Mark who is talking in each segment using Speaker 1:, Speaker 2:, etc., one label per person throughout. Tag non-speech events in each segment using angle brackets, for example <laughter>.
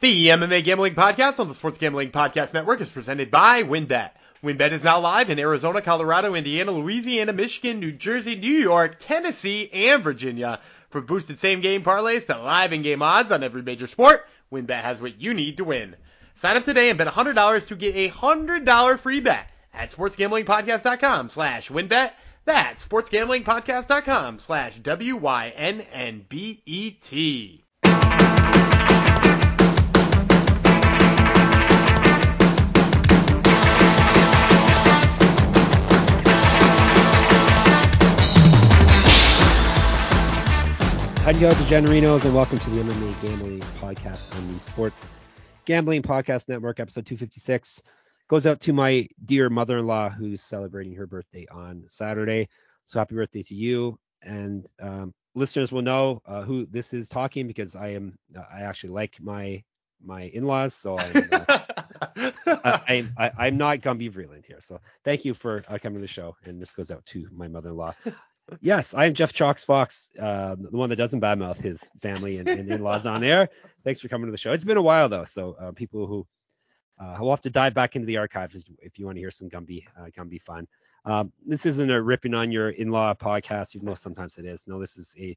Speaker 1: The MMA Gambling Podcast on the Sports Gambling Podcast Network is presented by WynnBET. WynnBET is now live in Arizona, Colorado, Indiana, Louisiana, Michigan, New Jersey, New York, Tennessee, and Virginia. From boosted same game parlays to live in game odds on every major sport, WynnBET has what you need to win. Sign up today and bet $100 to get a $100 free bet at sportsgamblingpodcast.com slash wynnbet. That's sportsgamblingpodcast.com slash W-Y-N-N-B-E-T.
Speaker 2: Howdy ho, DeGenerinos, and welcome to the MMA Gambling Podcast on the Sports Gambling Podcast Network, episode 256. Goes out to my dear mother-in-law who's celebrating her birthday on Saturday. So happy birthday to you. And um, listeners will know uh, who this is talking because I am uh, I actually like my my in-laws, so I'm, uh, I, I, I, am <laughs> not Gumby Vreeland here. So thank you for uh, coming to the show, and this goes out to my mother-in-law yes, I am Jeff Chalks Fox, uh, the one that doesn't badmouth his family and, and in-laws on air. Thanks for coming to the show. It's been a while though, so uh, people who uh, will have to dive back into the archives if you want to hear some Gumby uh, Gumby fun. Um, this isn't a ripping on your in-law podcast, even though sometimes it is. No, this is a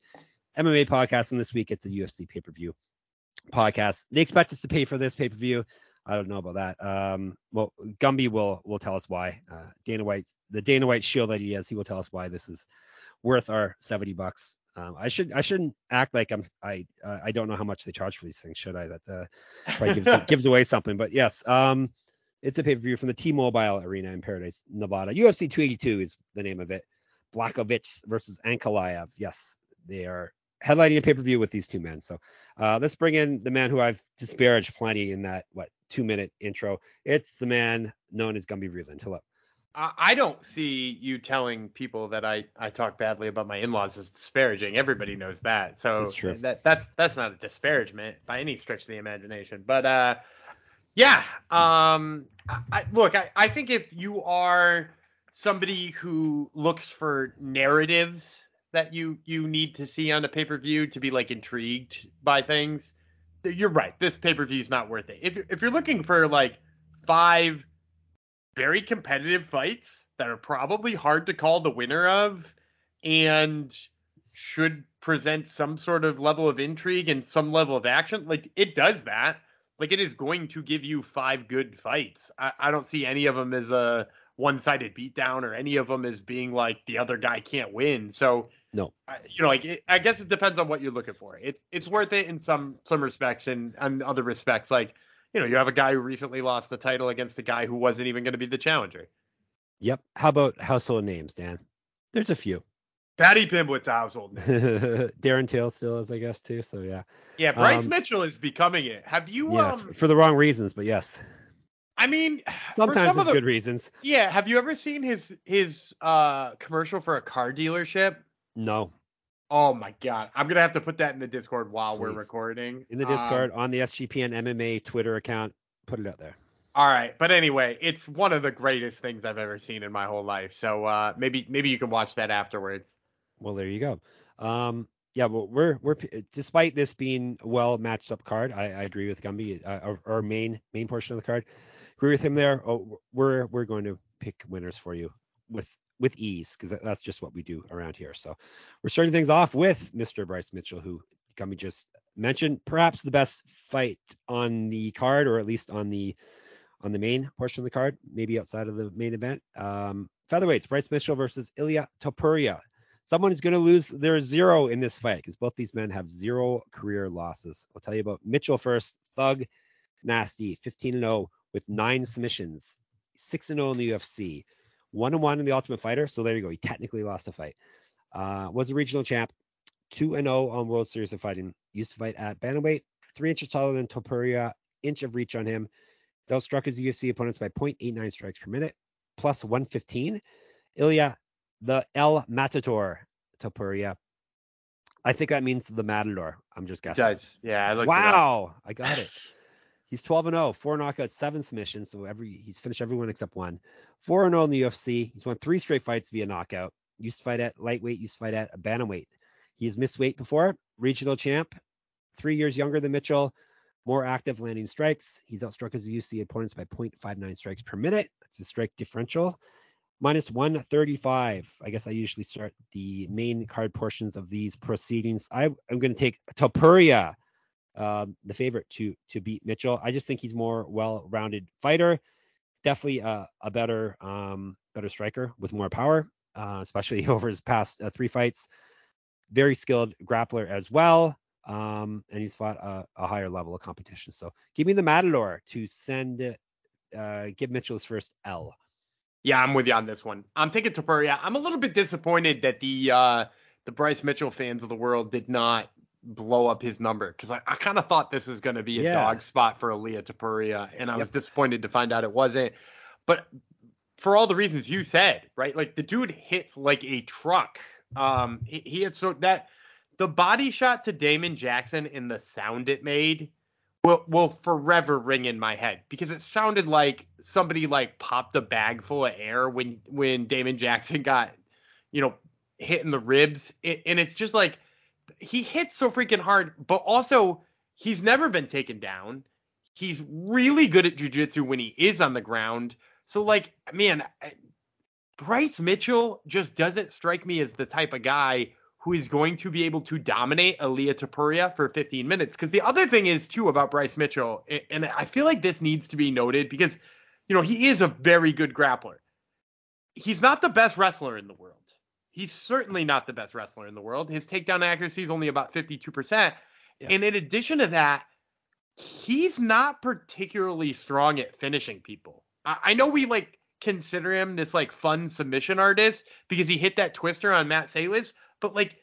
Speaker 2: MMA podcast, and this week it's a UFC pay-per-view podcast. They expect us to pay for this pay-per-view. I don't know about that. Um, well, Gumby will will tell us why. Uh, Dana White, the Dana White shield that he has, he will tell us why this is worth our 70 bucks. Um, I should I shouldn't act like I'm I uh, I don't know how much they charge for these things, should I? That uh, probably gives, <laughs> gives away something. But yes, um, it's a pay-per-view from the T-Mobile Arena in Paradise, Nevada. UFC 282 is the name of it. Blachowicz versus Ankalaev. Yes, they are headlining a pay-per-view with these two men. So uh, let's bring in the man who I've disparaged plenty in that what two-minute intro. It's the man known as Gumby Vreeland. Hello.
Speaker 1: I don't see you telling people that I, I talk badly about my in-laws as disparaging. Everybody knows that. So
Speaker 2: that's true.
Speaker 1: that that's that's not a disparagement by any stretch of the imagination. But uh, yeah. Um, I, look, I, I think if you are somebody who looks for narratives that you you need to see on a pay-per-view to be like intrigued by things, you're right. This pay-per-view is not worth it. If if you're looking for like five very competitive fights that are probably hard to call the winner of and should present some sort of level of intrigue and some level of action. Like it does that. Like it is going to give you five good fights. I, I don't see any of them as a one-sided beatdown or any of them as being like the other guy can't win. So
Speaker 2: no,
Speaker 1: you know, like it, I guess it depends on what you're looking for. It's it's worth it in some some respects and and other respects like you know, you have a guy who recently lost the title against the guy who wasn't even going to be the challenger.
Speaker 2: Yep. How about household names, Dan? There's a few.
Speaker 1: Paddy Pimblett household name. <laughs>
Speaker 2: Darren Till still is, I guess, too. So yeah.
Speaker 1: Yeah, Bryce um, Mitchell is becoming it. Have you?
Speaker 2: Yeah,
Speaker 1: um,
Speaker 2: for the wrong reasons, but yes.
Speaker 1: I mean, <sighs>
Speaker 2: sometimes it's the, good reasons.
Speaker 1: Yeah. Have you ever seen his his uh commercial for a car dealership?
Speaker 2: No.
Speaker 1: Oh my god, I'm gonna have to put that in the Discord while Please. we're recording.
Speaker 2: In the Discord um, on the SGPN MMA Twitter account, put it out there.
Speaker 1: All right, but anyway, it's one of the greatest things I've ever seen in my whole life. So uh, maybe maybe you can watch that afterwards.
Speaker 2: Well, there you go. Um, yeah, well, we're we're despite this being a well matched up card, I, I agree with Gumby. Uh, our, our, main main portion of the card, agree with him there. Oh, we're we're going to pick winners for you with with ease because that's just what we do around here. So we're starting things off with Mr. Bryce Mitchell, who Gumby just mentioned, perhaps the best fight on the card, or at least on the on the main portion of the card, maybe outside of the main event. Um, featherweights, Bryce Mitchell versus Ilya Topuria. Someone is going to lose their zero in this fight because both these men have zero career losses. I'll tell you about Mitchell first. Thug, nasty, 15 0 with nine submissions, 6 0 in the UFC one and one in the Ultimate Fighter. So there you go. He technically lost a fight. Uh, was a regional champ, two and zero oh on World Series of Fighting. Used to fight at bantamweight, three inches taller than Topuria, inch of reach on him. Outstruck his UFC opponents by 0.89 strikes per minute, plus 115. Ilya, the El Matador Topuria. I think that means the Matador. I'm just guessing.
Speaker 1: Does. Yeah, I
Speaker 2: Wow, I got it. <laughs> He's 12 and 0, four knockouts, seven submissions. So every he's finished every one except one. Four and 0 in the UFC. He's won three straight fights via knockout. Used to fight at lightweight. Used to fight at a bantamweight. He has missed weight before. Regional champ. Three years younger than Mitchell. more active landing strikes. He's outstruck his UFC opponents by 0.59 strikes per minute. That's the strike differential. Minus 135. I guess I usually start the main card portions of these proceedings. I, am going to take Topuria, um, the favorite to to beat Mitchell. I just think he's more well-rounded fighter. Definitely a, a better um, better striker with more power, uh, especially <laughs> over his past uh, three fights. Very skilled grappler as well um, and he's fought a, a, higher level of competition. So give me the Matador to send, uh, give Mitchell his first L.
Speaker 1: Yeah, I'm with you on this one. I'm taking Topuria. I'm a little bit disappointed that the uh, the Bryce Mitchell fans of the world did not blow up his number because I, I kind of thought this was going to be a yeah. dog spot for Ilia Topuria, and I yep. was disappointed to find out it wasn't. But for all the reasons you said, right? Like the dude hits like a truck. Um, he, he had so that the body shot to Damon Jackson and the sound it made will will forever ring in my head because it sounded like somebody like popped a bag full of air when when Damon Jackson got you know hit in the ribs it, and it's just like he hits so freaking hard but also he's never been taken down he's really good at jiu-jitsu when he is on the ground so like man Bryce Mitchell just doesn't strike me as the type of guy who is going to be able to dominate Ilia Topuria for 15 minutes. Because the other thing is too about Bryce Mitchell, and I feel like this needs to be noted because you know he is a very good grappler. He's not the best wrestler in the world. He's certainly not the best wrestler in the world. His takedown accuracy is only about 52%. Yeah. And in addition to that, he's not particularly strong at finishing people. I, I know we like consider him this like fun submission artist because he hit that twister on Matt Sayles, but like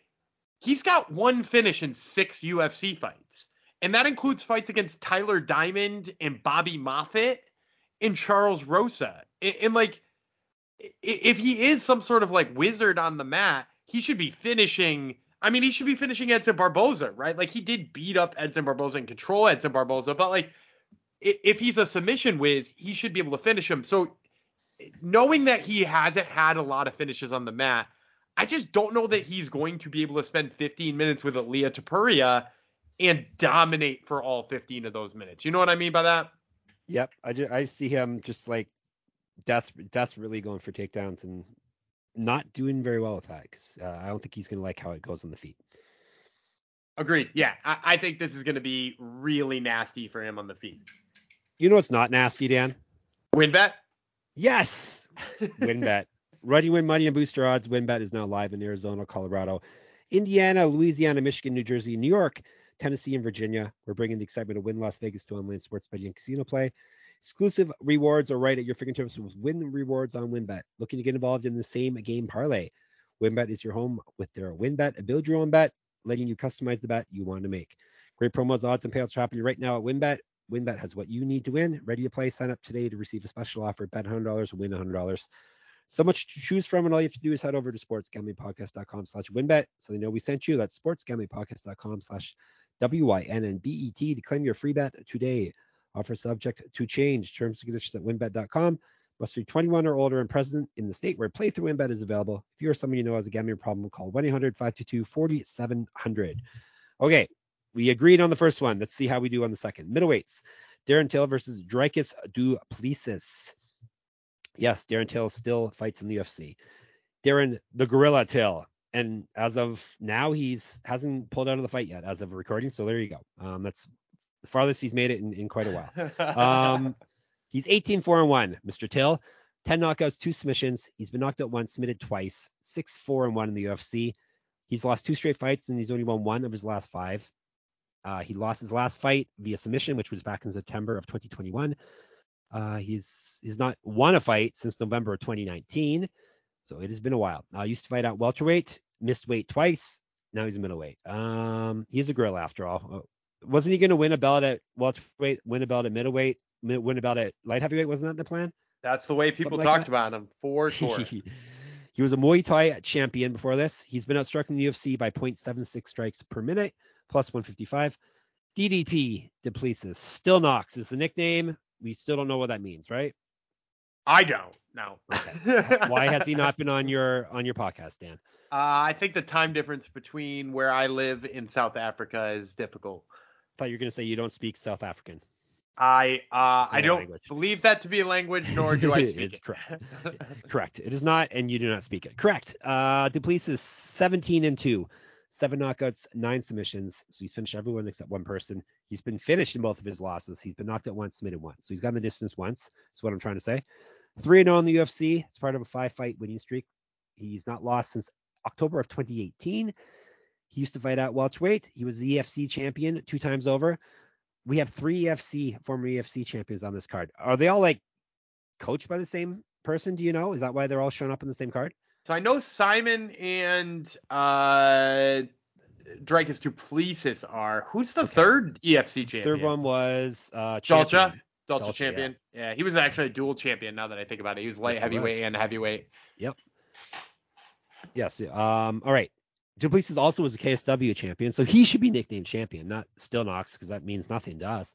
Speaker 1: he's got one finish in six UFC fights. And that includes fights against Tyler Diamond and Bobby Moffett and Charles Rosa. And, and, like if he is some sort of like wizard on the mat, he should be finishing I mean, he should be finishing Edson Barboza, right? Like he did beat up Edson Barboza and control Edson Barboza, but like if he's a submission whiz, he should be able to finish him. So knowing that he hasn't had a lot of finishes on the mat, I just don't know that he's going to be able to spend 15 minutes with Ilia Topuria and dominate for all 15 of those minutes. You know what I mean by that?
Speaker 2: Yep. I, just, I see him just like desperate, really going for takedowns and not doing very well with that because uh, I don't think he's going to like how it goes on the feet.
Speaker 1: Agreed. Yeah. I, I think this is going to be really nasty for him on the feet.
Speaker 2: You know what's not nasty, Dan?
Speaker 1: WynnBET?
Speaker 2: Yes. <laughs> WynnBET. Ready Win Money and Booster Odds. WynnBET is now live in Arizona, Colorado, Indiana, Louisiana, Michigan, New Jersey, New York, Tennessee, and Virginia. We're bringing the excitement of Wynn Las Vegas to online sports betting and casino play. Exclusive rewards are right at your fingertips with Wynn Rewards on WynnBET. Looking to get involved in the same game parlay? WynnBET is your home with their WynnBET, a build your own bet, letting you customize the bet you want to make. Great promos, odds, and payouts are happening right now at WynnBET. WynnBET has what you need to win. Ready to play? Sign up today to receive a special offer. Bet $100, win $100. So much to choose from, and all you have to do is head over to sportsgamblingpodcast.com slash wynnbet so they know we sent you. That's sportsgamblingpodcast.com slash W-Y-N-N-B-E-T to claim your free bet today. Offer subject to change. Terms and conditions at wynnbet.com. Must be 21 or older and present in the state where playthrough WynnBET is available. If you or someone you know has a gambling problem, call 1-800-522-4700. Okay, we agreed on the first one. Let's see how we do on the second. Middleweights. Darren Till versus Dricus Du Plessis. Yes, Darren Till still fights in the UFC. Darren the Gorilla Till, and as of now, he's hasn't pulled out of the fight yet, as of recording. So there you go. Um, that's farthest he's made it in, in quite a while. <laughs> Um, he's 18 4 and 1, Mr. Till. 10 knockouts, two submissions. He's been knocked out once, submitted twice. 6 4 and 1 in the UFC. He's lost two straight fights and he's only won one of his last five. Uh, he lost his last fight via submission, which was back in September of 2021. Uh, he's he's not won a fight since November of 2019, so it has been a while. I uh, used to fight at welterweight, missed weight twice. Now he's a middleweight. Um, he's a grill after all. Wasn't he going to win a belt at welterweight, win a belt at middleweight, win a belt at light heavyweight? Wasn't that the plan?
Speaker 1: That's the way people talked about him for <laughs> sure.
Speaker 2: he was a Muay Thai champion before this. He's been outstruck in the UFC by 0.76 strikes per minute, plus 155. DDP Duplessis, Stillknocks is the nickname we still don't know what that means, right?
Speaker 1: I don't. No.
Speaker 2: Okay. <laughs> Why has he not been on your on your podcast, Dan?
Speaker 1: Uh, I think the time difference between where I live in South Africa is difficult
Speaker 2: thought you were going to say you don't speak South African.
Speaker 1: I uh, I don't
Speaker 2: language.
Speaker 1: believe that to be a language, nor do I <laughs> speak
Speaker 2: It's
Speaker 1: it.
Speaker 2: correct. <laughs> Correct. It is not, and you do not speak it. Correct. Uh, Duplessis 17 and 2, seven knockouts, nine submissions. So he's finished everyone except one person. He's been finished in both of his losses. He's been knocked out once, submitted once. So he's gone the distance once. That's what I'm trying to say. 3 0 in the UFC. It's part of a five fight winning streak. He's not lost since October of 2018. He used to fight at welterweight. He was the EFC champion two times over. We have three EFC former EFC champions on this card. Are they all like coached by the same person? Do you know? Is that why they're all showing up on the same card?
Speaker 1: So I know Saaiman and uh, Dricus Duplessis are. Who's the
Speaker 2: Okay.
Speaker 1: third EFC champion?
Speaker 2: Third one was uh, champion.
Speaker 1: Dalcha
Speaker 2: Dalcha,
Speaker 1: champion. Yeah. he was actually a dual champion. Now that I think about it, he was light
Speaker 2: Yes,
Speaker 1: heavyweight
Speaker 2: was.
Speaker 1: and heavyweight. Yep.
Speaker 2: Yes. Um. All right. Duplessis also was a KSW champion, so he should be nicknamed champion, not Stillknocks, because that means nothing to us.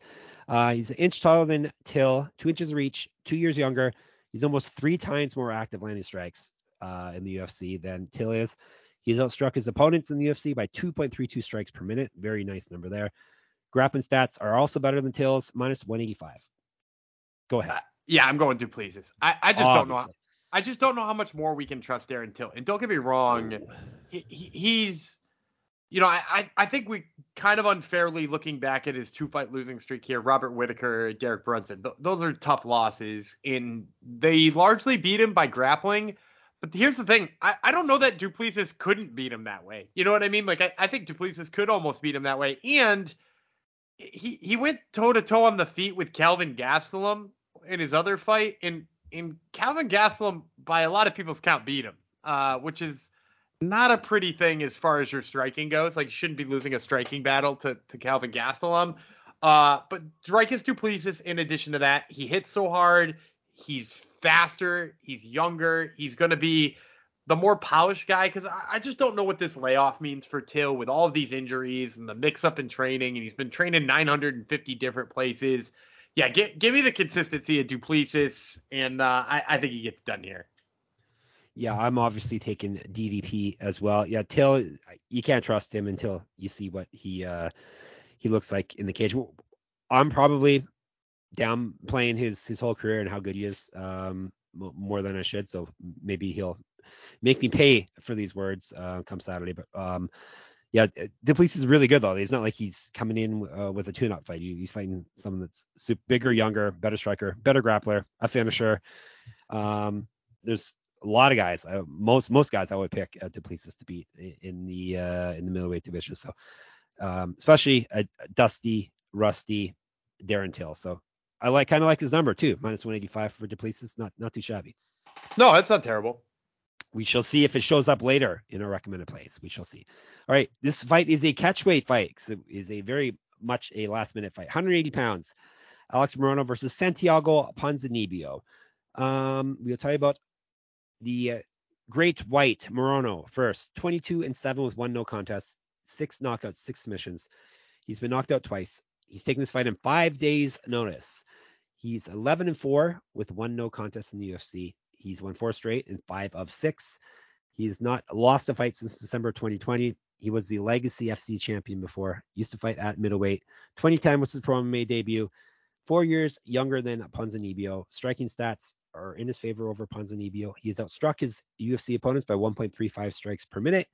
Speaker 2: Uh, he's an inch taller than Till, two inches reach, two years younger. He's almost three times more active landing strikes uh, in the UFC than Till is. He's outstruck his opponents in the UFC by 2.32 strikes per minute. Very nice number there. Grappling stats are also better than Till's, minus 185. Go ahead.
Speaker 1: Uh, Yeah, I'm going Duplessis. I, I just don't know. I just don't know how much more we can trust Darren Till. And don't get me wrong, he, he, he's, you know, I, I, I think we kind of unfairly looking back at his two fight losing streak here, Robert Whitaker, Derek Brunson. Th- those are tough losses, and they largely beat him by grappling. But here's the thing, I, I don't know that Duplessis couldn't beat him that way. You know what I mean? Like I, I think Duplessis could almost beat him that way, and he he went toe to toe on the feet with Calvin Gastelum in his other fight, and and Calvin Gastelum, by a lot of people's count, beat him, uh, which is not a pretty thing as far as your striking goes. Like you shouldn't be losing a striking battle to to Calvin Gastelum. Uh, but Dricus Duplessis, in addition to that, he hits so hard. He's faster. He's younger. He's going to be the more polished guy because I, I just don't know what this layoff means for Till with all of these injuries and the mix up in training. And he's been training 950 different places. Yeah, get, give me the consistency of Duplessis, and uh, I, I think he gets done here.
Speaker 2: Yeah, I'm obviously taking DDP as well. Yeah, Till, you can't trust him until you see what he uh he looks like in the cage. I'm probably downplaying his his whole career and how good he is um more than I should. So maybe he'll make me pay for these words uh, come Saturday. But um yeah, Duplessis is really good though. He's not like he's coming in uh, with a tune-up fight. He's fighting someone that's su- bigger, younger, better striker, better grappler, a finisher. Um, there's a lot of guys. Uh, most most guys I would pick uh, Duplessis to beat in the uh, in the middleweight division. So um, especially a Dusty, Rusty, Darren Till. So I like kind of like his number too, minus 185 for Duplessis. Not not too shabby.
Speaker 1: No, that's not terrible.
Speaker 2: We shall see if it shows up later in our recommended plays. We shall see. All right, this fight is a catchweight fight. 'cause It is a very much a last minute fight. 180 pounds. Alex Morono versus Santiago Ponzinibbio. Um, we'll tell you about the uh, Great White Morono first. 22 and 7 with one no contest, six knockouts, six submissions. He's been knocked out twice. He's taking this fight in five days' notice. He's 11 and 4 with one no contest in the UFC. He's won four straight and five of six. He's not lost a fight since December 2020. He was the Legacy FC champion before. Used to fight at middleweight. 2010 was his pro MMA debut. Four years younger than Ponzinibbio. Striking stats are in his favor over Ponzinibbio. He has outstruck his UFC opponents by 1.35 strikes per minute,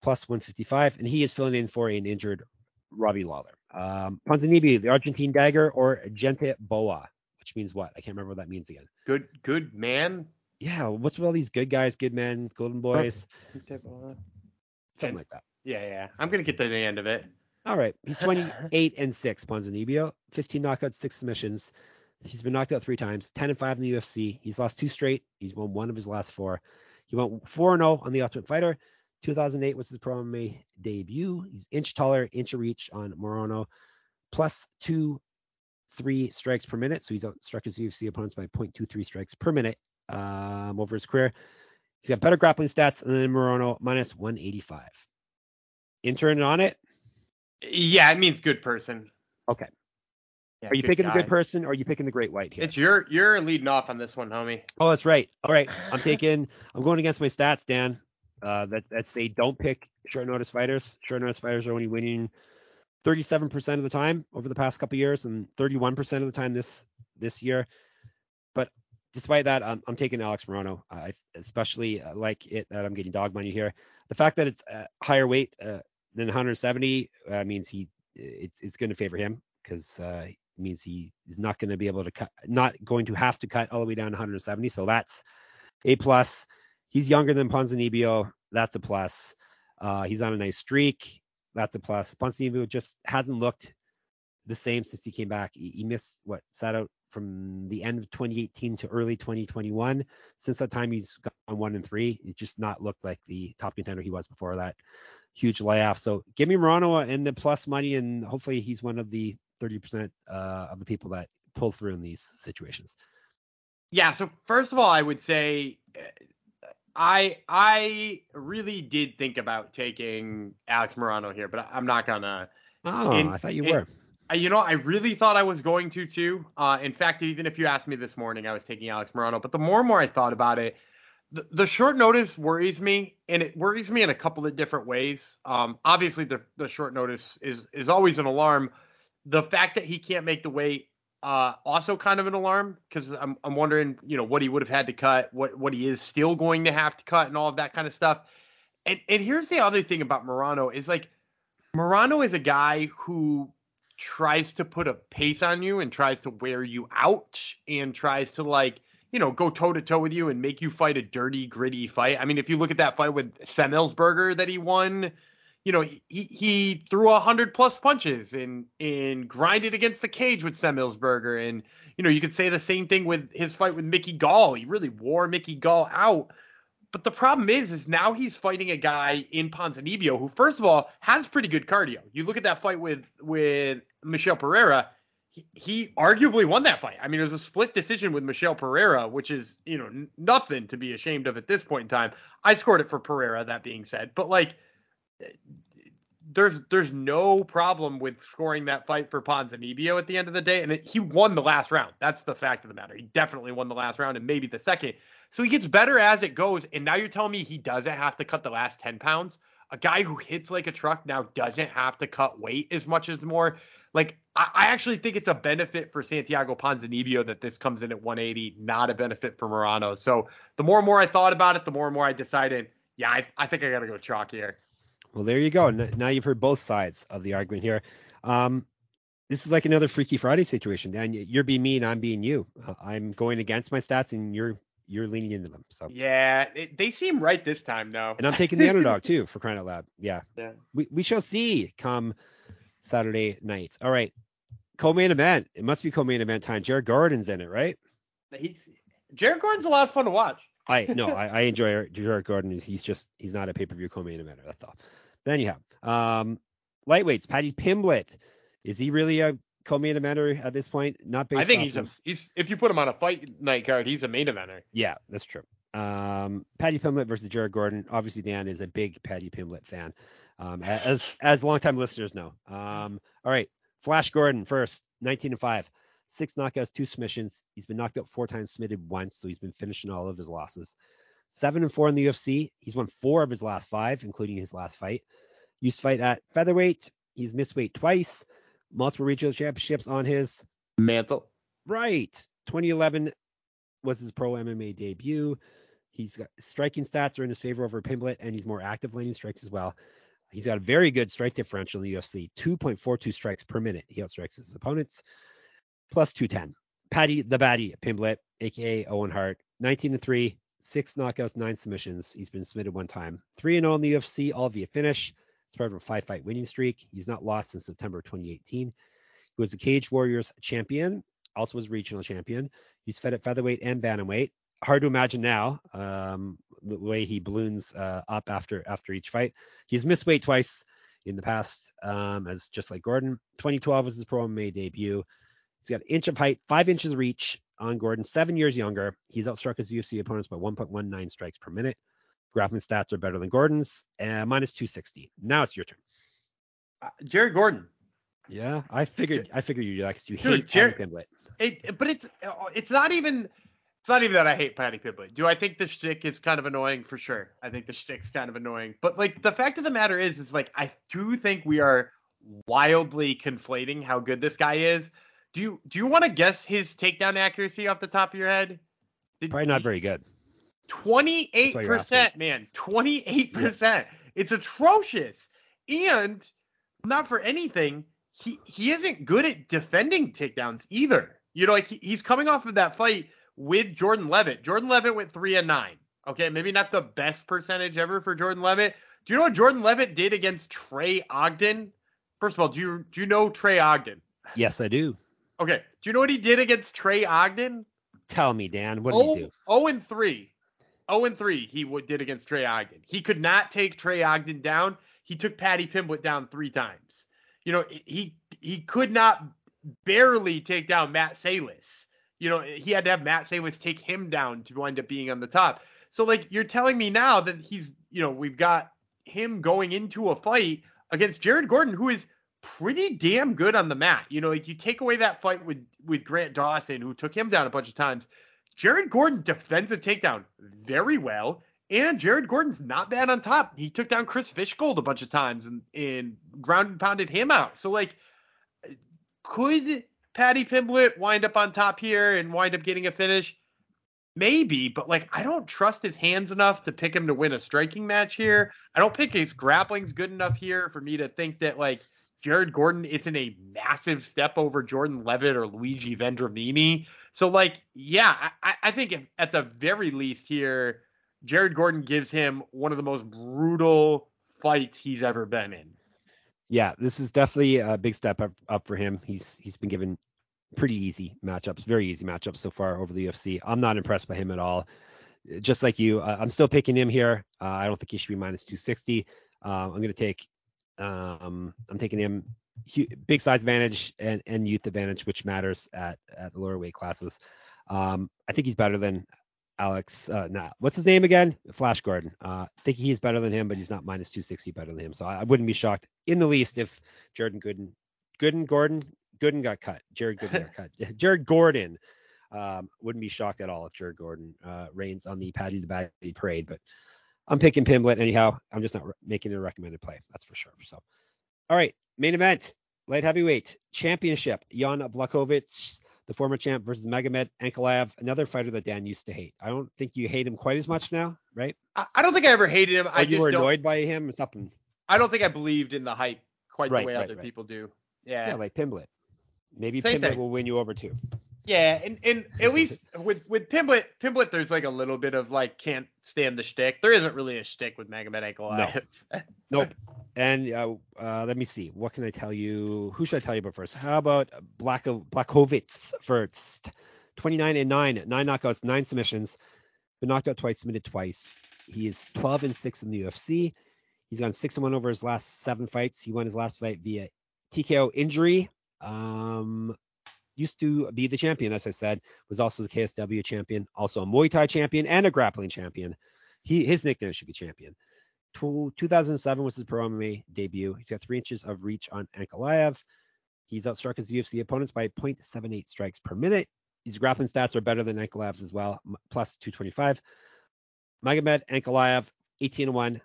Speaker 2: plus 155, and he is filling in for an injured Robbie Lawler. Um, Ponzinibbio, the Argentine dagger, or Gente Boa, which means what? I can't remember what that means again.
Speaker 1: Good, good man.
Speaker 2: Yeah, what's with all these good guys, good men, golden boys, something like that.
Speaker 1: Yeah, yeah. I'm gonna get to the end of it.
Speaker 2: All right, he's 28 and six. Ponzinibbio, 15 knockouts, six submissions. He's been knocked out three times, 10 and five in the UFC. He's lost two straight. He's won one of his last four. He went 4 and 0 on the Ultimate Fighter. 2008 was his pro MMA debut. He's inch taller, inch of reach on Morono, plus two, three strikes per minute. So he's outstruck his UFC opponents by 0.23 strikes per minute um, over his career. He's got better grappling stats then Morono minus 185. Intern on it.
Speaker 1: Yeah, it means good person.
Speaker 2: Okay.
Speaker 1: Yeah,
Speaker 2: Are you picking a
Speaker 1: guy.
Speaker 2: good person or are you picking the great white here?
Speaker 1: It's your you're leading off on this one, homie.
Speaker 2: Oh, that's right. All right. I'm <laughs> taking I'm going against my stats, Dan. Uh that that say don't pick short notice fighters. Short notice fighters are only winning 37% of the time over the past couple years and 31% of the time this this year. But despite that, I'm, I'm taking Alex Morono. I especially uh, like it that I'm getting dog money here. The fact that it's uh, higher weight uh, than 170 uh, means he it's it's going to favor him because uh, it means he is not going to be able to cut, not going to have to cut all the way down to 170. So that's a plus. He's younger than Ponzinibbio. That's a plus. Uh, he's on a nice streak. That's a plus. Ponzinibbio just hasn't looked the same since he came back. He, he, missed what sat out from the end of 2018 to early 2021. Since that time, he's gone one and three. He's just not looked like the top contender he was before that huge layoff. So give me Morono in the plus money, and hopefully he's one of the 30% uh, of the people that pull through in these situations.
Speaker 1: Yeah. So first of all, I would say I I really did think about taking Alex Morono here, but I'm not gonna.
Speaker 2: Oh, and, I thought you were.
Speaker 1: you know, I really thought I was going to too. Uh, in fact, even if you asked me this morning, I was taking Alex Morono. But the more and more I thought about it, the, the short notice worries me, and it worries me in a couple of different ways. Um, obviously, the the short notice is is always an alarm. The fact that he can't make the weight uh, also kind of an alarm because I'm I'm wondering, you know, what he would have had to cut, what what he is still going to have to cut, and all of that kind of stuff. And and here's the other thing about Morono is like Morono is a guy who tries to put a pace on you and tries to wear you out and tries to like you know go toe to toe with you and make you fight a dirty gritty fight. I mean, if you look at that fight with Semelsberger that he won you know, he, he threw a hundred plus punches and and grinded against the cage with Sam Semelsberger. And, you know, you could say the same thing with his fight with Mickey Gall. He really wore Mickey Gall out. But the problem is, is now he's fighting a guy in Ponzinibbio who, first of all, has pretty good cardio. You look at that fight with with Michel Pereira, he, he arguably won that fight. I mean, it was a split decision with Michel Pereira, which is you know n- nothing to be ashamed of at this point in time. I scored it for Pereira, that being said, but like there's there's no problem with scoring that fight for Ponzinibbio at the end of the day, and it, he won the last round. That's the fact of the matter. He definitely won the last round and maybe the second. So he gets better as it goes. And now you're telling me he doesn't have to cut the last 10 pounds. A guy who hits like a truck now doesn't have to cut weight as much as more. Like I, I actually think it's a benefit for Santiago Ponzinibbio that this comes in at 180, not a benefit for Morono. So the more and more I thought about it, the more and more I decided, yeah, I, I think I got to go chalk here.
Speaker 2: Well, there you go. Now you've heard both sides of the argument here. Um, this is like another Freaky Friday situation. Dan, you're being me and I'm being you. Uh, I'm going against my stats and you're you're leaning into them. So
Speaker 1: yeah, it, they seem right this time though.
Speaker 2: And I'm taking the underdog too <laughs> for crying out loud. Yeah.
Speaker 1: Yeah.
Speaker 2: We we shall see come Saturday night. All right. Co-main event. It must be co-main event time. Jared Gordon's in it, right?
Speaker 1: He's Jared Gordon's a lot of fun to watch.
Speaker 2: I no, <laughs> I, I enjoy Jared Gordon. He's just he's not a pay-per-view co-main eventer. That's all. Then you have um, lightweights. Paddy Pimblett. Is he really a co-main eventer at this point? Not based.
Speaker 1: I think he's
Speaker 2: of,
Speaker 1: a he's if you put him on a fight night card, he's a main eventer.
Speaker 2: Yeah, that's true. Um, Paddy Pimblett versus Jared Gordon. Obviously, Dan is a big Paddy Pimblett fan, um, as as longtime listeners know. Um, all right, Flash Gordon first, 19 and five, six knockouts, two submissions. He's been knocked out four times, submitted once, so he's been finishing all of his losses seven and four in the UFC. He's won four of his last five, including his last fight. Used to fight at featherweight. He's missed weight twice. Multiple regional championships on his
Speaker 1: mantle.
Speaker 2: Right. 2011 was his pro MMA debut. He's got striking stats are in his favor over Pimblett, and he's more active landing strikes as well. He's got a very good strike differential in the UFC, 2.42 strikes per minute. He outstrikes his opponents, plus 210. Paddy the Baddy Pimblett, aka Owen Hart, 19 and 3, six knockouts, nine submissions. He's been submitted one time. 3 and all in the UFC, all via finish. It's part of a five fight winning streak. He's not lost since September 2018. He was the Cage Warriors champion, also was regional champion. He's fed at featherweight and bantamweight. Hard to imagine now um, the way he balloons uh, up after after each fight. He's missed weight twice in the past, um, as just like Gordon. 2012 was his pro MMA debut. He's got an inch of height, five inches reach, on Gordon, seven years younger. He's outstruck his UFC opponents by 1.19 strikes per minute. Grappling stats are better than Gordon's, uh, minus 260. Now it's your turn.
Speaker 1: Uh, Jared Gordon.
Speaker 2: Yeah, I figured. I figured you like because you Dude, hate Jared, Paddy Pimblett.
Speaker 1: It, but it's it's not even it's not even that I hate Paddy Pimblett. Do I think the shtick is kind of annoying? For sure, I think the shtick's kind of annoying. But like the fact of the matter is, is like I do think we are wildly conflating how good this guy is. Do you do you want to guess his takedown accuracy off the top of your head?
Speaker 2: Did, Probably not very good.
Speaker 1: 28%, man. 28%. Yeah. It's atrocious. And not for anything, he he isn't good at defending takedowns either. You know, like he, he's coming off of that fight with Jordan Levitt. Jordan Levitt went three and nine. Okay, maybe not the best percentage ever for Jordan Levitt. Do you know what Jordan Levitt did against Trey Ogden? First of all, do you do you know Trey Ogden?
Speaker 2: Yes, I do.
Speaker 1: Okay. Do you know what he did against Trey Ogden?
Speaker 2: Tell me, Dan. What did oh, he do?
Speaker 1: 0 and 3. 0 and 3 he did against Trey Ogden. He could not take Trey Ogden down. He took Paddy Pimblett down three times. You know, he he could not barely take down Matt Sayles. You know, he had to have Matt Sayles take him down to wind up being on the top. So like you're telling me now that he's, you know, we've got him going into a fight against Jared Gordon, who is pretty damn good on the mat. You know, like you take away that fight with with Grant Dawson, who took him down a bunch of times. Jared Gordon defends a takedown very well, and Jared Gordon's not bad on top. He took down Chris Fishgold a bunch of times and, and ground and pounded him out. So like, could Paddy Pimblett wind up on top here and wind up getting a finish? Maybe, but like I don't trust his hands enough to pick him to win a striking match here. I don't think his grappling's good enough here for me to think that like Jared Gordon isn't a massive step over Jordan Levitt or Luigi Vendramini. So like, yeah, I, I think if, at the very least here, Jared Gordon gives him one of the most brutal fights he's ever been in.
Speaker 2: Yeah, this is definitely a big step up, up for him. He's he's been given pretty easy matchups, very easy matchups so far over the UFC. I'm not impressed by him at all. Just like you, uh, I'm still picking him here. Uh, I don't think he should be minus 260. Uh, I'm going to take, um, I'm taking him big size advantage and, and youth advantage, which matters at at the lower weight classes. Um, I think he's better than Alex. Uh, nah, what's his name again? Flash Gordon. Uh, think he's better than him, but he's not minus 260 better than him. So I, I wouldn't be shocked in the least if Jordan Gooden, Gooden Gordon Gooden got cut. Jared Gooden got cut. <laughs> Jared Gordon. Um, wouldn't be shocked at all if Jared Gordon uh, reigns on the Paddy the Baddy parade, but I'm picking Pimblett anyhow. I'm just not re- making a recommended play. That's for sure. So, all right, main event, light heavyweight championship. Jan Blachowicz, the former champ, versus Magomed Ankalaev, another fighter that Dan used to hate. I don't think you hate him quite as much now, right?
Speaker 1: I, I don't think I ever hated him. Or I
Speaker 2: you were annoyed by him or something.
Speaker 1: I don't think I believed in the hype quite right, the way right, other right. people do. Yeah.
Speaker 2: Yeah, like Pimblett. Maybe Same Pimblett thing. will win you over too.
Speaker 1: Yeah, and, and at least <laughs> with with Pimblett, Pimblett, there's like a little bit of like can't stand the shtick. There isn't really a shtick with Magomed Ankalaev.
Speaker 2: No. nope. And uh, uh, let me see. What can I tell you? Who should I tell you about first? How about Black first? 29 and 9, nine knockouts, nine submissions. Been knocked out twice, submitted twice. He is 12 and 6 in the UFC. He's gone 6 and 1 over his last seven fights. He won his last fight via TKO injury um, used to be the champion, as I said, was also the KSW champion, also a Muay Thai champion and a grappling champion. He his nickname should be champion. 2007 was his pro MMA debut. He's got three inches of reach on Ankalaev. He's outstruck his UFC opponents by 0.78 strikes per minute. His grappling stats are better than Ankalaev's as well, plus 225. Magomed Ankalaev, 18 1,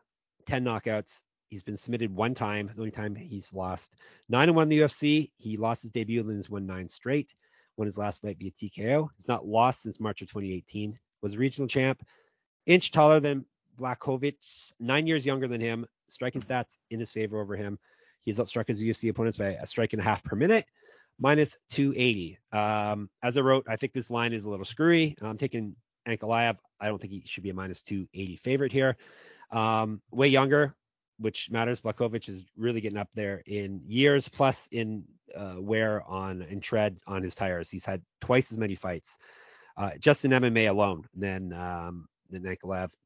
Speaker 2: 10 knockouts, He's been submitted one time, the only time he's lost. Nine and one in the UFC. He lost his debut and then has won nine straight. Won his last fight via TKO. He's not lost since March of 2018. Was regional champ. Inch taller than Blachowicz, nine years younger than him. Striking stats in his favor over him. He's outstruck his UFC opponents by a strike and a half per minute, minus 280. Um, as I wrote, I think this line is a little screwy. I'm taking Ankalaev. I don't think he should be a minus 280 favorite here. Um, way younger, which matters. Blachowicz is really getting up there in years, plus in uh, wear on and tread on his tires. He's had twice as many fights, uh, just in MMA alone, than um, than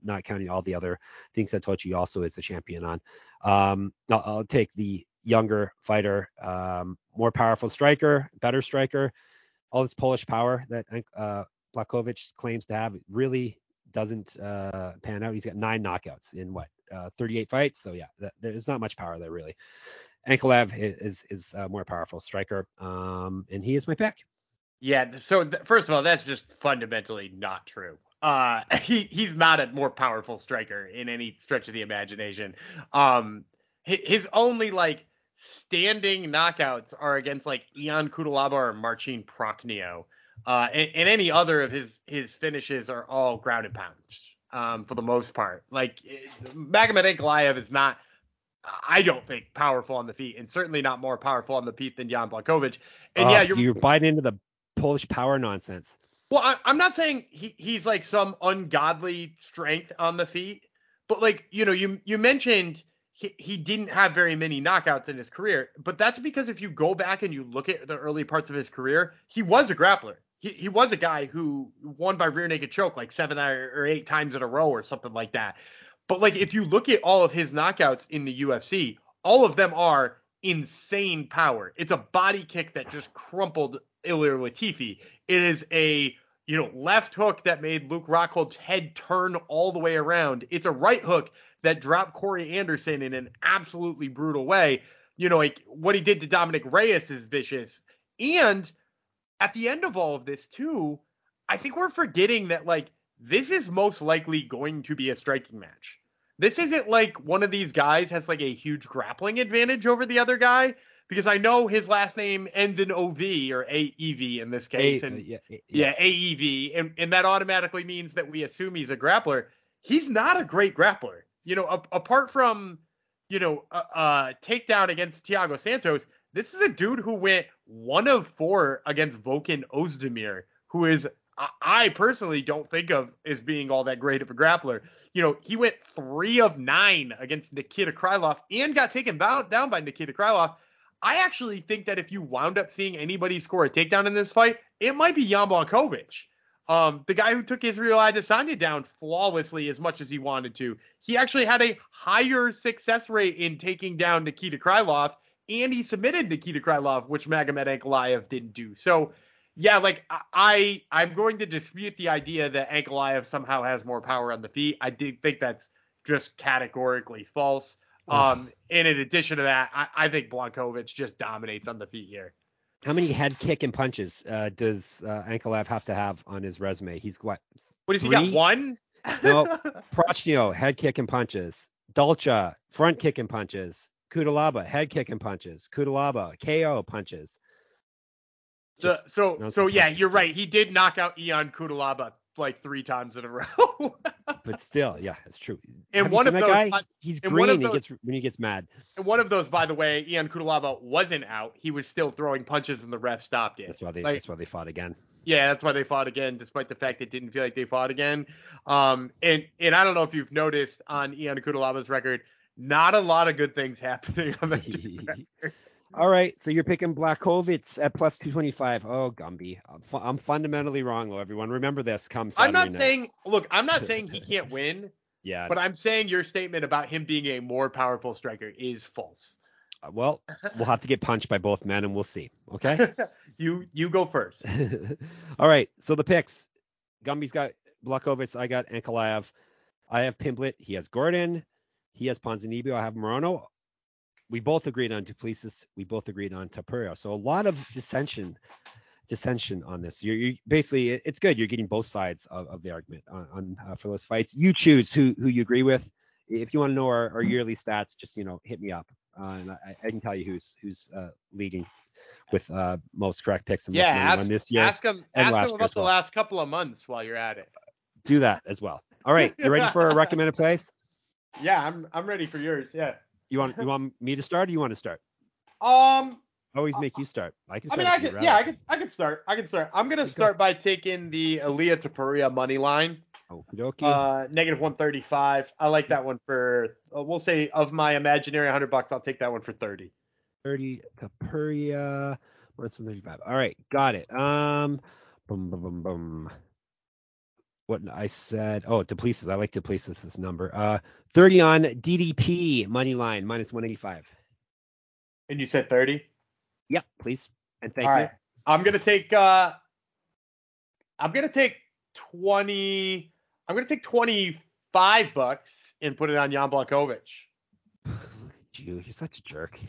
Speaker 2: not counting all the other things that Tochi also is a champion on. Um, I'll, I'll, take the younger fighter, um, more powerful striker, better striker. All this Polish power that uh, Blachowicz claims to have really doesn't uh, pan out. He's got nine knockouts in what uh, 38 fights. So yeah, that, there's not much power there really. Ankalaev is is a more powerful striker, um, and he is my pick.
Speaker 1: Yeah. So th- first of all, that's just fundamentally not true. Uh, <laughs> he he's not a more powerful striker in any stretch of the imagination. Um, his only like standing knockouts are against like Ion Cutelaba or Marcin Prachnio. Uh, and, and, any other of his his finishes are all ground and pounds um, for the most part. Like Magomed Ankalaev is not, I don't think, powerful on the feet, and certainly not more powerful on the feet than Jan Blachowicz. And yeah, you're,
Speaker 2: you're biting into the Polish power nonsense.
Speaker 1: Well, I, am not saying he, he's like some ungodly strength on the feet, but like you know, you you mentioned he, he didn't have very many knockouts in his career, but that's because if you go back and you look at the early parts of his career, he was a grappler. He, he was a guy who won by rear naked choke like seven or eight times in a row or something like that. But like if you look at all of his knockouts in the UFC, all of them are insane power. It's a body kick that just crumpled Ilir Latifi. It is a you know left hook that made Luke Rockhold's head turn all the way around. It's a right hook that dropped Corey Anderson in an absolutely brutal way. You know, like what he did to Dominick Reyes is vicious. And at the end of all of this, too, I think we're forgetting that, like, this is most likely going to be a striking match. This isn't like one of these guys has like a huge grappling advantage over the other guy because I know his last name ends in OV or AEV in this case. A, and yeah, yes. yeah, AEV. And, and that automatically means that we assume he's a grappler. He's not a great grappler you know, a, apart from, you know, a, a takedown against Thiago Santos, this is a dude who went one of four against Volkan Ozdemir, who is I personally don't think of as being all that great of a grappler. You know, he went three of nine against Nikita Krylov and got taken down, by Nikita Krylov. I actually think that if you wound up seeing anybody score a takedown in this fight, it might be Jan Blachowicz. Um, the guy who took Israel Adesanya down flawlessly as much as he wanted to. He actually had a higher success rate in taking down Nikita Krylov, and he submitted Nikita Krylov, which Magomed Ankalaev didn't do. So, yeah, like I, I'm going to dispute the idea that Ankalaev somehow has more power on the feet. I do think that's just categorically false. Um, and in addition to that, I, I think Blachowicz just dominates on the feet here.
Speaker 2: How many head kick and punches uh, does uh, Ankalaev have to have on his resume? He's what?
Speaker 1: What does he got? One?
Speaker 2: no, <laughs> Prachnio, head kick and punches. Dalcha, front kick and punches. Cutelaba, head kick and punches. Cutelaba, KO punches.
Speaker 1: The, so no, so yeah, you're right. He did knock out Ion Cutelaba like three times in a <laughs> row.
Speaker 2: but still, yeah, it's true.
Speaker 1: And Have one of those, guy?
Speaker 2: he's green. Those, he gets when he gets mad.
Speaker 1: And one of those, by the way, Ian Cutelaba wasn't out. He was still throwing punches, and the ref stopped it.
Speaker 2: That's why they. Like, that's why they fought again.
Speaker 1: Yeah, that's why they fought again, despite the fact it didn't feel like they fought again. Um, and and I don't know if you've noticed on Ian Cutelaba's record, not a lot of good things <laughs> happening on the <laughs>
Speaker 2: All right, so you're picking Blachowicz at plus 225. Oh, Gumby, I'm, fu- I'm fundamentally wrong, though. Everyone, remember this. Come
Speaker 1: I'm not night. saying. Look, I'm not saying he <laughs> can't win.
Speaker 2: yeah.
Speaker 1: But I'm saying your statement about him being a more powerful striker is false.
Speaker 2: Uh, well, we'll have to get punched by both men, and we'll see. Okay.
Speaker 1: you you go first.
Speaker 2: All right. So the picks. Gumby's got Blachowicz. I got Ankalaev. I have Pimblett. He has Gordon. He has Ponzinibbio. I have Morono. we both agreed on Duplessis. We both agreed on Topuria. So a lot of dissension, dissension on this. You're, you're basically it's good. You're getting both sides of, of the argument on, on uh, for those fights. You choose who who you agree with. If you want to know our, our yearly stats, just you know hit me up, uh, and I, I, can tell you who's who's uh, leading with uh, most correct picks and
Speaker 1: yeah,
Speaker 2: most
Speaker 1: ask,
Speaker 2: on this year.
Speaker 1: Ask them, ask them about the last couple of months while you're at it.
Speaker 2: Do that as well. All right, you ready for a <laughs> recommended place?
Speaker 1: Yeah, I'm I'm ready for yours. Yeah.
Speaker 2: You want you want me to start or you want to start? <laughs>
Speaker 1: Um
Speaker 2: I always make you start. I can
Speaker 1: I mean I can yeah, I could. I can start. I can start. I'm gonna start by taking the Ilia Topuria money line.
Speaker 2: Okie
Speaker 1: Uh negative one thirty five. I like that one for uh, we'll say of my imaginary hundred bucks, I'll take that one for thirty.
Speaker 2: Thirty Topuria minus one thirty five. All right, got it. Um boom boom boom boom what I said. Oh, Duplessis. I like Duplessis' number. Uh, 30 on DDP money line minus 185.
Speaker 1: And you said 30?
Speaker 2: Yep, please. And thank All you. Right.
Speaker 1: I'm gonna take. uh I'm gonna take 20. I'm gonna take 25 bucks and put it on Jan Blachowicz.
Speaker 2: you, <laughs> you're such a jerk.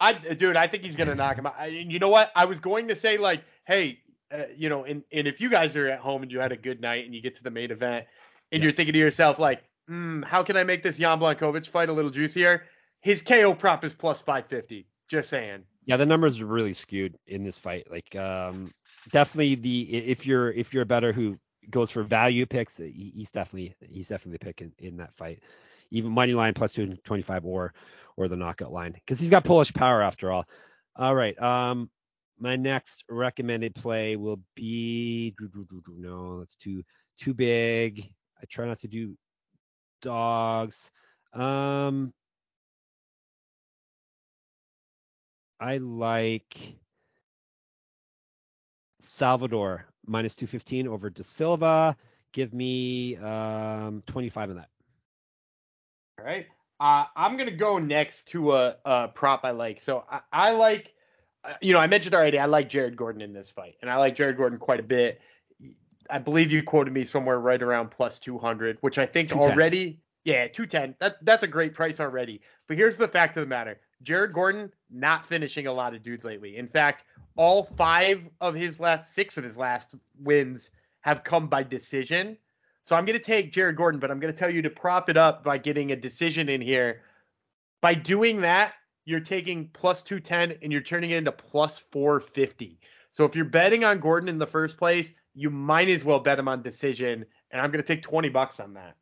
Speaker 1: I, dude, I think he's gonna knock him out. I, you know what? I was going to say like, hey, uh, you know, and, and if you guys are at home and you had a good night and you get to the main event and yeah. you're thinking to yourself like, mm, how can I make this Jan Blachowicz fight a little juicier? his KO prop is plus 550. Just saying.
Speaker 2: Yeah, the numbers are really skewed in this fight. Like, um, definitely the if you're if you're a better who goes for value picks, he's definitely he's definitely the pick in, in that fight. Even money line plus 225 or or the knockout line because he's got Polish power after all. All right. Um, my next recommended play will be no, that's too too big. I try not to do dogs. Um, I like Salvador minus 215 over De Silva. Give me um, 25 on that.
Speaker 1: All right. Uh, I'm going to go next to a, a, prop I like. So I, I like, Uh, you know, I mentioned already, I like Jared Gordon in this fight, and I like Jared Gordon quite a bit. I believe you quoted me somewhere right around plus 200, which I think already, yeah, 210. That that's a great price already. But here's the fact of the matter: Jared Gordon not finishing a lot of dudes lately. In fact, all five of his last six of his last wins have come by decision. So I'm going to take Jared Gordon, but I'm going to tell you to prop it up by getting a decision in here. By doing that, you're taking plus 210 and you're turning it into plus 450. So if you're betting on Gordon in the first place, you might as well bet him on decision. And I'm going to take 20 bucks on that.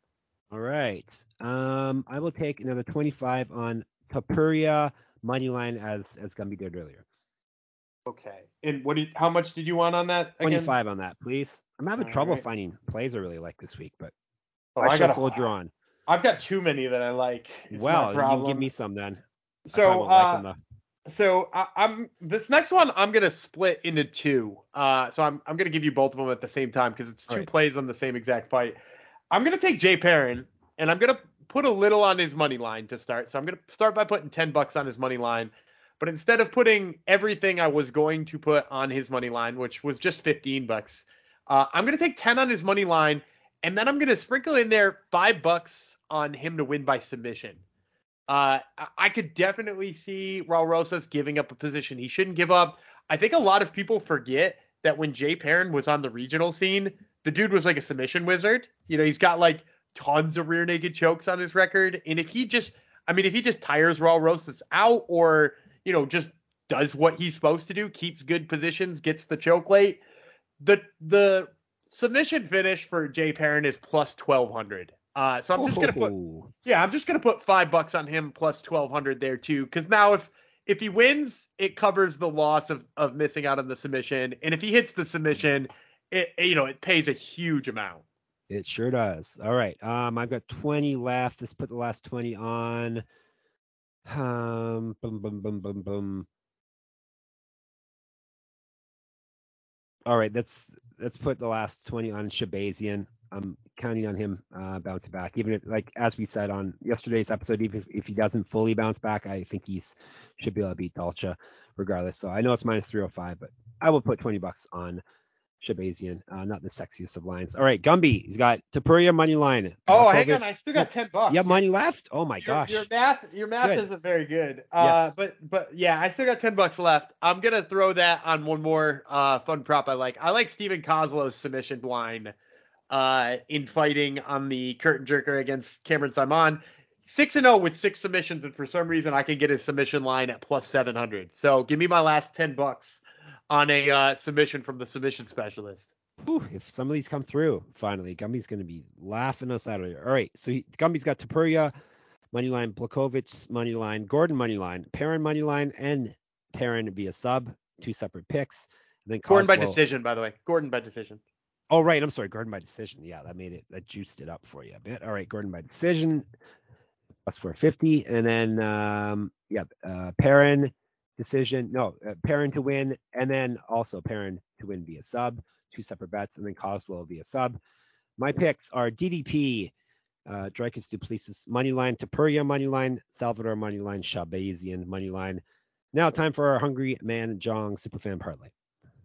Speaker 2: All right. Um, I will take another 25 on Topuria money line as as Gumby did earlier.
Speaker 1: Okay. And what did how much did you want on that?
Speaker 2: Again? 25 on that, please. I'm having All trouble right. finding plays I really like this week, but oh, I, I got a soldier on.
Speaker 1: I've got too many that I like.
Speaker 2: It's well, you can give me some then.
Speaker 1: So uh, like so I, am this next one I'm gonna split into two. Uh, so I'm I'm gonna give you both of them at the same time because it's two right. plays on the same exact fight. I'm gonna take Jay Perrin and I'm gonna put a little on his money line to start. So I'm gonna start by putting 10 bucks on his money line. But instead of putting everything I was going to put on his money line, which was just 15 bucks, uh, I'm going to take 10 on his money line, and then I'm going to sprinkle in there five bucks on him to win by submission. Uh, I could definitely see Raul Rosas giving up a position he shouldn't give up. I think a lot of people forget that when Jay Perrin was on the regional scene, the dude was like a submission wizard. You know, he's got like tons of rear naked chokes on his record. And if he just, I mean, if he just tires Raul Rosas out or you know, just does what he's supposed to do, keeps good positions, gets the choke late. The the submission finish for Jay Perrin is plus twelve hundred. Uh, so I'm just gonna put yeah, I'm just gonna put five bucks on him plus twelve hundred there too, because now if if he wins, it covers the loss of of missing out on the submission, and if he hits the submission, it you know it pays a huge amount.
Speaker 2: It sure does. All right, um, I've got twenty left. Let's put the last twenty on. Um, boom, boom, boom, boom, boom. All right, let's let's put the last 20 on Shahbazyan. I'm counting on him uh, bouncing back. Even if, like as we said on yesterday's episode, even if, if he doesn't fully bounce back, I think he's should be able to beat Dalcha regardless. So I know it's minus 305, but I will put 20 bucks on Shahbazyan, uh, not the sexiest of lines. All right, Gumby, he's got Topuria money line.
Speaker 1: Oh, hang on, I still got ten bucks.
Speaker 2: You have money left? Oh my
Speaker 1: your,
Speaker 2: gosh.
Speaker 1: Your math, your math good. isn't very good. Uh, yes. but but yeah, I still got ten bucks left. I'm gonna throw that on one more uh, fun prop I like. I like Stephen Koslow's submission line uh, in fighting on the curtain jerker against Cameron Saaiman. Six and zero oh with six submissions, and for some reason I can get his submission line at plus seven hundred. So give me my last ten bucks on a uh, submission from the submission specialist.
Speaker 2: Whew, if some of these come through, finally, Gumby's going to be laughing us out of here. All right, so he, Gumby's got line, Blachowicz, money line, Gordon, money line, Perrin, money line, and Perrin via sub, two separate picks. And then
Speaker 1: Gordon by decision, by the way. Gordon by decision.
Speaker 2: Oh, right. I'm sorry. Gordon by decision. Yeah, that made it, that juiced it up for you a bit. All right, Gordon by decision. That's 450. And then, um, yeah, uh, Perrin, decision. No, uh, Perrin to win, and then also Perrin to win via sub, two separate bets, and then Koslow via sub. My picks are DDP, uh, Dricus Du Plessis money line, Topuria money line, Salvador money line, Shahbazyan money line. Now time for our Hungry Man Jong Superfan parlay.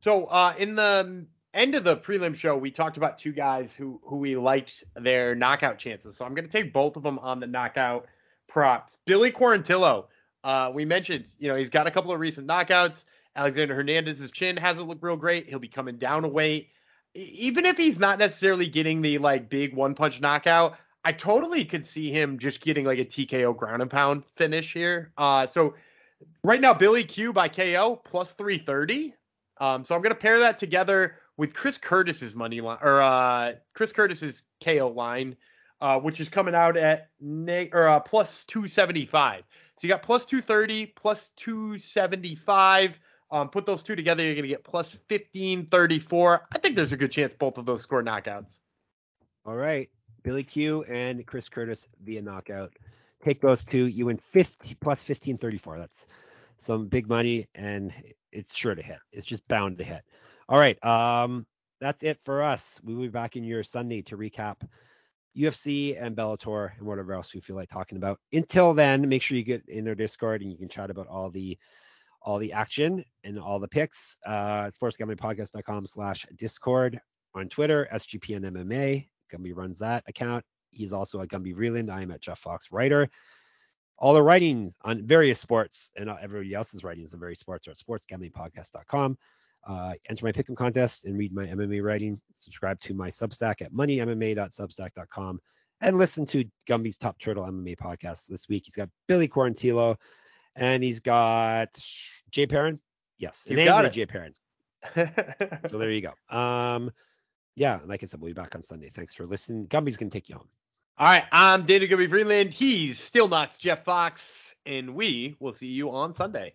Speaker 1: So uh, in the end of the prelim show, we talked about two guys who who we liked their knockout chances. So I'm going to take both of them on the knockout props. Billy Quarantillo uh, we mentioned, you know, he's got a couple of recent knockouts. Alexander Hernandez's chin hasn't looked real great. He'll be coming down a weight. Even if he's not necessarily getting the like big one punch knockout, I totally could see him just getting like a TKO ground and pound finish here. Uh, so right now, Billy Q by KO plus 330. Um, so I'm gonna pair that together with Chris Curtis's money line or uh, Chris Curtis's KO line, uh, which is coming out at ne- or uh, plus 275. So you got plus 230, plus 275. Um, put those two together, you're gonna get plus 1534. I think there's a good chance both of those score knockouts.
Speaker 2: All right, Billy Q and Chris Curtis via knockout. Take those two, you win 50 plus 1534. That's some big money, and it's sure to hit. It's just bound to hit. All right, um, that's it for us. We will be back in your Sunday to recap UFC and Bellator and whatever else we feel like talking about. Until then, make sure you get in our Discord and you can chat about all the all the action and all the picks. Uh, sportsgamblingpodcast.com slash Discord on Twitter, SGPN MMA. Gumby runs that account. He's also at Gumby Vreeland. I am at Jeff Fox Writer. All the writings on various sports and everybody else's writings on various sports are at sportsgamblingpodcast.com. Uh, enter my pick'em contest and read my MMA writing. Subscribe to my Substack at moneymma.substack.com and listen to Gumby's Top Turtle MMA podcast this week. He's got Billy Quarantillo and he's got Jay Perrin. Yes,
Speaker 1: You got it.
Speaker 2: Jay Perrin. <laughs> So there you go. Um, yeah, like I said, we'll be back on Sunday. Thanks for listening. Gumby's gonna take you home.
Speaker 1: All right, I'm Dana Gumby Vreeland. He's still not Jeff Fox, and we will see you on Sunday.